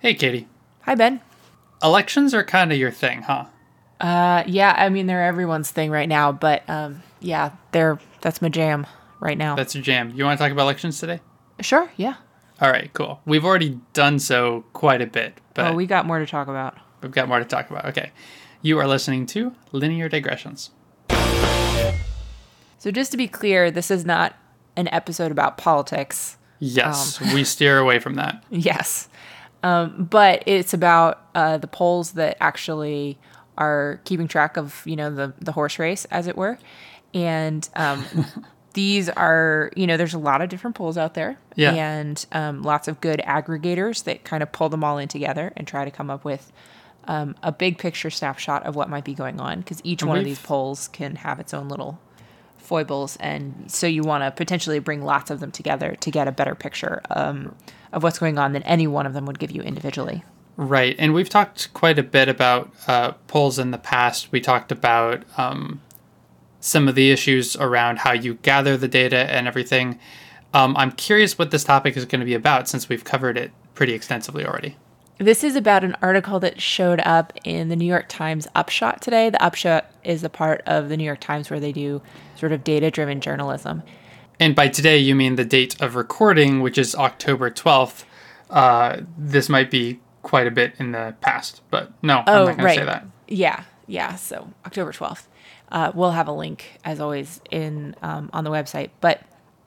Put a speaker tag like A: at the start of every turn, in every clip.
A: Hey, Katie.
B: Hi, Ben.
A: Elections are kind of your thing, huh?
B: Uh, yeah, I mean they're everyone's thing right now, but um, yeah, they're that's my jam right now.
A: That's your jam. You want to talk about elections today?
B: sure, yeah.
A: All right, cool. We've already done so quite a bit, but
B: Oh, we got more to talk about.
A: we've got more to talk about. Okay. You are listening to Linear Digressions.
B: So just to be clear, this is not an episode about politics.
A: Yes,
B: Um.
A: we steer away from that.
B: Yes. Um, but it's about uh, the polls that actually are keeping track of, you know, the, the horse race, as it were. And um, these are, you know, there's a lot of different polls out there.
A: Yeah.
B: And um, lots of good aggregators that kind of pull them all in together and try to come up with um, a big picture snapshot of what might be going on. Because each
A: And
B: one of these polls can have its own little foibles and so you want to potentially bring lots of them together to get a better picture um, of what's going on than any one of them would give you individually
A: Right. And we've talked quite a bit about uh, polls in the past. We talked about um, some of the issues around how you gather the data and everything. Um, I'm curious what this topic is going to be about since we've covered it pretty extensively already.
B: This is about an article that showed up in the new york times upshot today the upshot is the part of the new york times where they do sort of data driven journalism
A: And by today, you mean the date of recording, which is October 12th. Uh, this might be quite a bit in the past, but no, I'm not going to say that.
B: Yeah, yeah. So October twelfth, uh, we'll have a link as always in um, on the website. But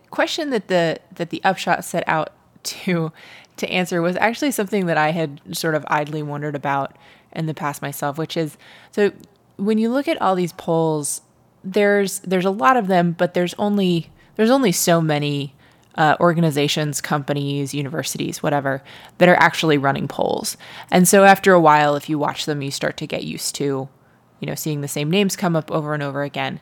B: question that the that the upshot set out to to answer was actually something that I had sort of idly wondered about in the past myself, which is so when you look at all these polls, there's there's a lot of them, but there's only there's only so many uh, organizations, companies, universities, whatever, that are actually running polls. And so after a while, if you watch them, you start to get used to, you know, seeing the same names come up over and over again.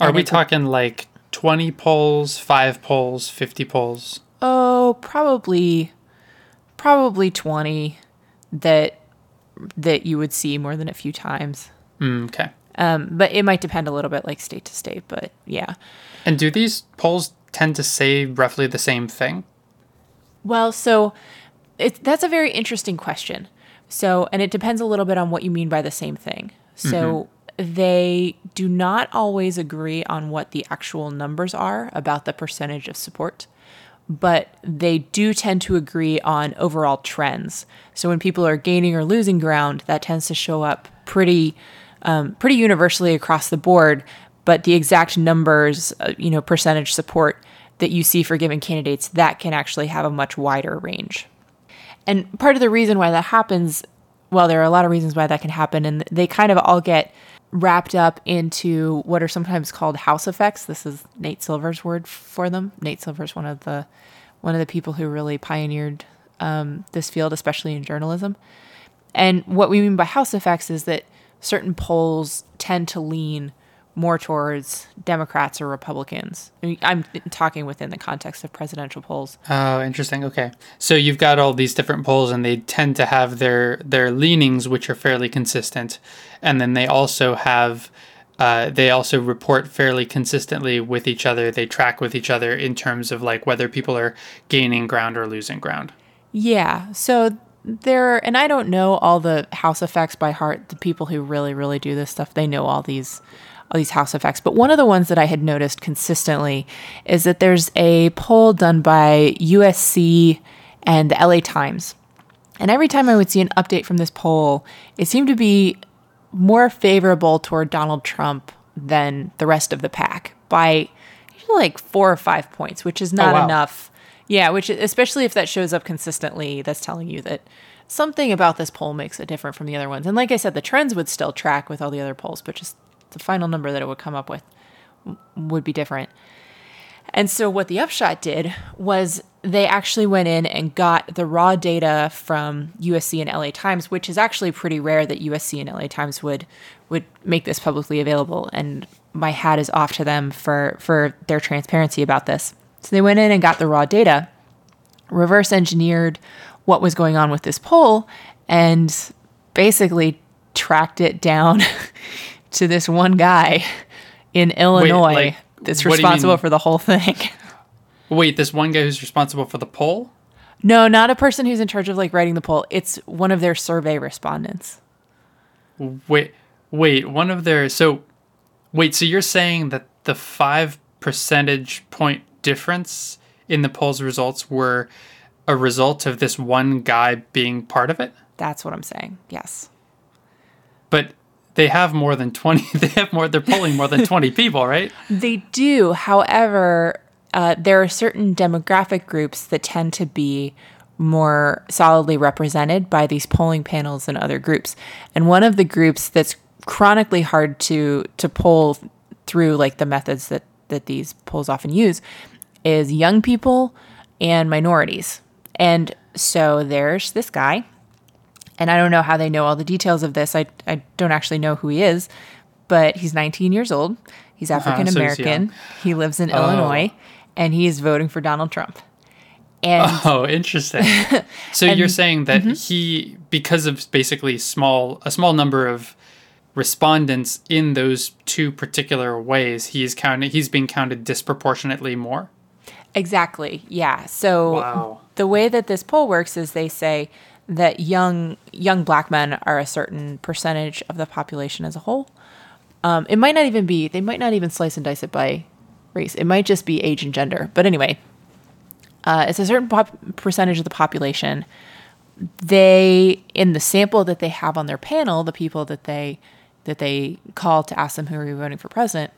A: Are
B: And
A: we talking like 20 polls, 5 polls, 50 polls?
B: Oh, probably, probably twenty that that you would see more than a few times.
A: Mm, okay.
B: Um, but it might depend a little bit, like state to state. But yeah.
A: And do these polls tend to say roughly the same thing?
B: Well, so it, that's a very interesting question. So, and it depends a little bit on what you mean by the same thing. So, they do not always agree on what the actual numbers are about the percentage of support, but they do tend to agree on overall trends. So, when people are gaining or losing ground, that tends to show up pretty, um, pretty universally across the board. But the exact numbers, uh, you know, percentage support that you see for given candidates, that can actually have a much wider range. And part of the reason why that happens, well, there are a lot of reasons why that can happen, and they kind of all get wrapped up into what are sometimes called house effects. This is Nate Silver's word for them. Nate Silver's one of the one of the people who really pioneered um, this field, especially in journalism. And what we mean by house effects is that certain polls tend to lean more towards Democrats or Republicans. I mean, I'm talking within the context of presidential polls.
A: Oh, interesting. Okay. So you've got all these different polls and they tend to have their their leanings which are fairly consistent. And then they also have uh, they also report fairly consistently with each other. They track with each other in terms of like whether people are gaining ground or losing ground.
B: Yeah. So there, and I don't know all the house effects by heart. The people who really, really do this stuff, they know all these, all these house effects. But one of the ones that I had noticed consistently is that there's a poll done by USC and the LA Times. And every time I would see an update from this poll, it seemed to be more favorable toward Donald Trump than the rest of the pack by like four or five points, which is oh, not
A: wow.
B: enough. Yeah, which especially if that shows up consistently, that's telling you that something about this poll makes it different from the other ones. And like I said, the trends would still track with all the other polls, but just the final number that it would come up with would be different. And so what the upshot did was they actually went in and got the raw data from USC and LA Times, which is actually pretty rare that USC and LA Times would would make this publicly available. And my hat is off to them for for their transparency about this. So they went in and got the raw data, reverse engineered what was going on with this poll, and basically tracked it down to this one guy in Illinois
A: like,
B: that's
A: what do you
B: responsible for the whole thing.
A: Wait, this one guy who's responsible for the poll?
B: No, not a person who's in charge of like writing the poll. It's one of their survey respondents.
A: Wait, wait, one of their so wait, so you're saying that the 5 percentage point difference in the poll's results were a result of this one guy being part of it?
B: That's what I'm saying. Yes.
A: But they have more than 20 they have more they're polling more than 20 people, right?
B: They do. However, uh, there are certain demographic groups that tend to be more solidly represented by these polling panels and other groups. And one of the groups that's chronically hard to to poll through like the methods that that these polls often use is young people and minorities. And so there's this guy and I don't know how they know all the details of this. I I don't actually know who he is, but he's 19 years old. He's African American. he lives in oh. Illinois and he is voting for Donald Trump.
A: And oh, interesting. So and, you're saying that mm-hmm. he, because of basically small a small number of respondents in those two particular ways, he's counted. He's being counted disproportionately more.
B: Exactly. Yeah. So wow. the way that this poll works is they say that young young black men are a certain percentage of the population as a whole. Um, it might not even be. They might not even slice and dice it by race. It might just be age and gender. But anyway, uh, it's a certain pop- percentage of the population. They, in the sample that they have on their panel, the people that they that they call to ask them who are you voting for president,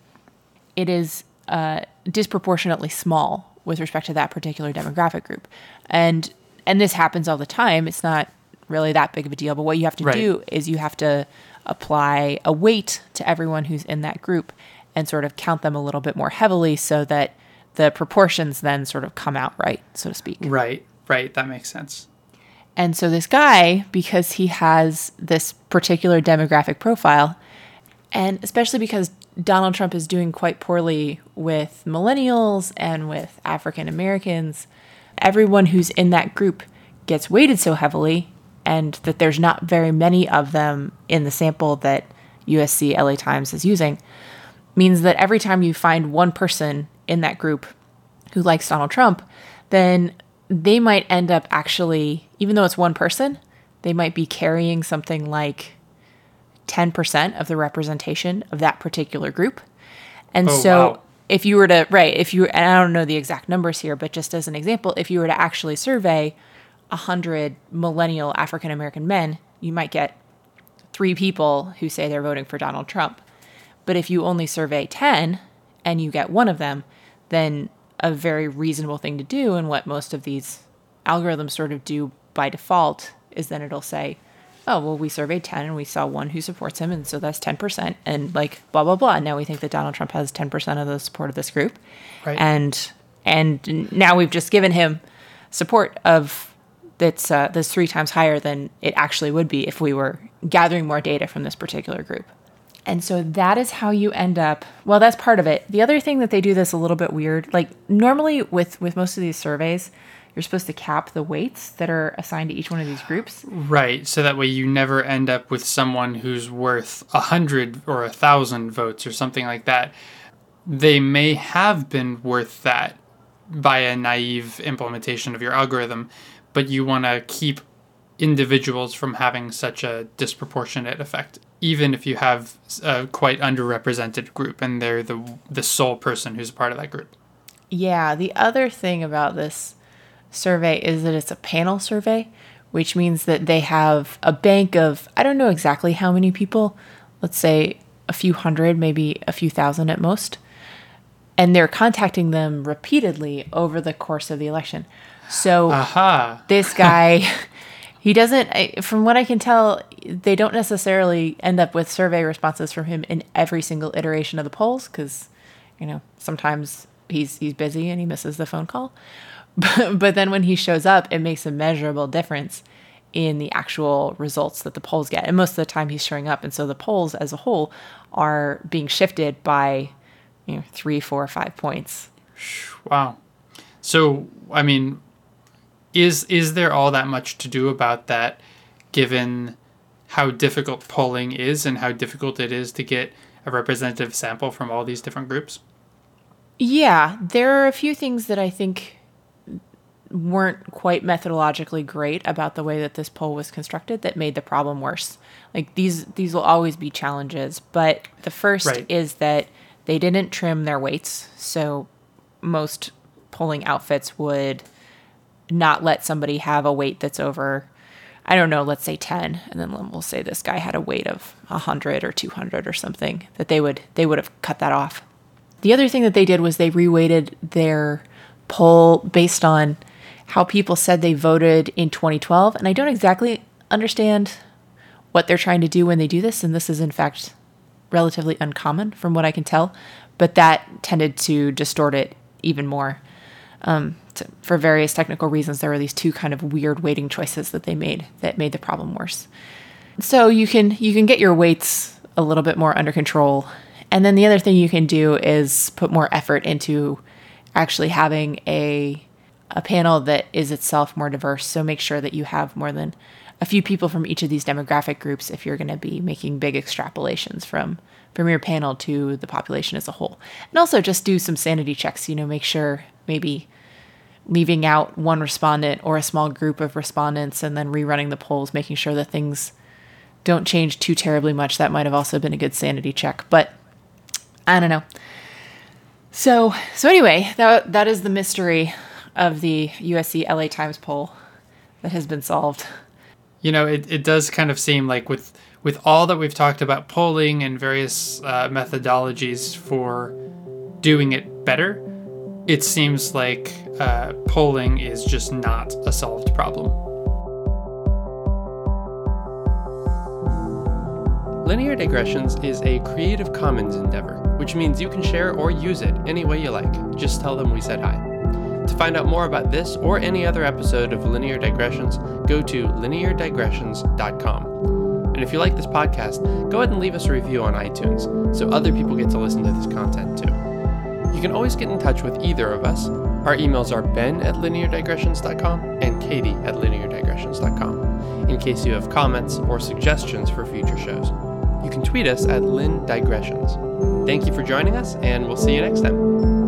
B: it is uh, disproportionately small with respect to that particular demographic group, and and this happens all the time. It's not really that big of a deal. But what you have to right. do is you have to apply a weight to everyone who's in that group and sort of count them a little bit more heavily so that the proportions then sort of come out right, so to speak.
A: Right, right. That makes sense.
B: And so this guy, because he has this particular demographic profile, and especially because Donald Trump is doing quite poorly with millennials and with African Americans, everyone who's in that group gets weighted so heavily, and that there's not very many of them in the sample that USC LA Times is using means that every time you find one person in that group who likes Donald Trump, then they might end up actually, even though it's one person, they might be carrying something like 10% of the representation of that particular group. And oh, so wow. If you were to, right, if you, and I don't know the exact numbers here, but just as an example, if you were to actually survey 100 millennial African American men, you might get three people who say they're voting for Donald Trump. But if you only survey 10 and you get one of them, then a very reasonable thing to do, and what most of these algorithms sort of do by default, is then it'll say, oh, well, we surveyed 10 and we saw one who supports him, and so that's 10%, and like blah, blah, blah. Now we think that Donald Trump has 10% of the support of this group. Right. And and now we've just given him support of that's uh, that's three times higher than it actually would be if we were gathering more data from this particular group. And so that is how you end up. Well, that's part of it. The other thing that they do this a little bit weird. Like normally with with most of these surveys, you're supposed to cap the weights that are assigned to each one of these groups.
A: Right. So that way you never end up with someone who's worth a hundred or a thousand votes or something like that. They may have been worth that by a naive implementation of your algorithm, but you want to keep individuals from having such a disproportionate effect, even if you have a quite underrepresented group and they're the the sole person who's a part of that group.
B: Yeah, the other thing about this survey is that it's a panel survey, which means that they have a bank of I don't know exactly how many people, let's say a few hundred, maybe a few thousand at most. And they're contacting them repeatedly over the course of the election. So
A: uh-huh.
B: this guy he doesn't from what i can tell they don't necessarily end up with survey responses from him in every single iteration of the polls because you know sometimes he's he's busy and he misses the phone call but, but then when he shows up it makes a measurable difference in the actual results that the polls get. And most of the time he's showing up. And so the polls as a whole are being shifted by you know three four five points.
A: Wow. So i mean is is there all that much to do about that given how difficult polling is and how difficult it is to get a representative sample from all these different groups?
B: Yeah, there are a few things that I think weren't quite methodologically great about the way that this poll was constructed that made the problem worse. Like these these will always be challenges, but the first
A: Right.
B: is that they didn't trim their weights. So most polling outfits would not let somebody have a weight that's over I don't know, let's say 10 and then we'll say this guy had a weight of 100 or 200 or something that they would they would have cut that off. The other thing that they did was they reweighted their poll based on how people said they voted in 2012 and I don't exactly understand what they're trying to do when they do this and this is in fact relatively uncommon from what I can tell, but that tended to distort it even more. Um, to, for various technical reasons, there were these two kind of weird weighting choices that they made that made the problem worse. So you can you can get your weights a little bit more under control, and then the other thing you can do is put more effort into actually having a a panel that is itself more diverse. So make sure that you have more than a few people from each of these demographic groups if you're going to be making big extrapolations from from your panel to the population as a whole. And also just do some sanity checks, you know, make sure maybe leaving out one respondent or a small group of respondents and then rerunning the polls, making sure that things don't change too terribly much. That might have also been a good sanity check, but I don't know. So, so anyway, that that is the mystery of the USC LA Times poll that has been solved.
A: You know, it, it does kind of seem like with with all that we've talked about polling and various uh, methodologies for doing it better, it seems like uh, polling is just not a solved problem.
C: Linear Digressions is a Creative Commons endeavor, which means you can share or use it any way you like. Just tell them we said hi. To find out more about this or any other episode of Linear Digressions, go to lineardigressions.com. And if you like this podcast, go ahead and leave us a review on iTunes so other people get to listen to this content too. You can always get in touch with either of us. Our emails are ben at lineardigressions.com and katie at lineardigressions.com in case you have comments or suggestions for future shows. You can tweet us at lindigressions. Thank you for joining us, and we'll see you next time.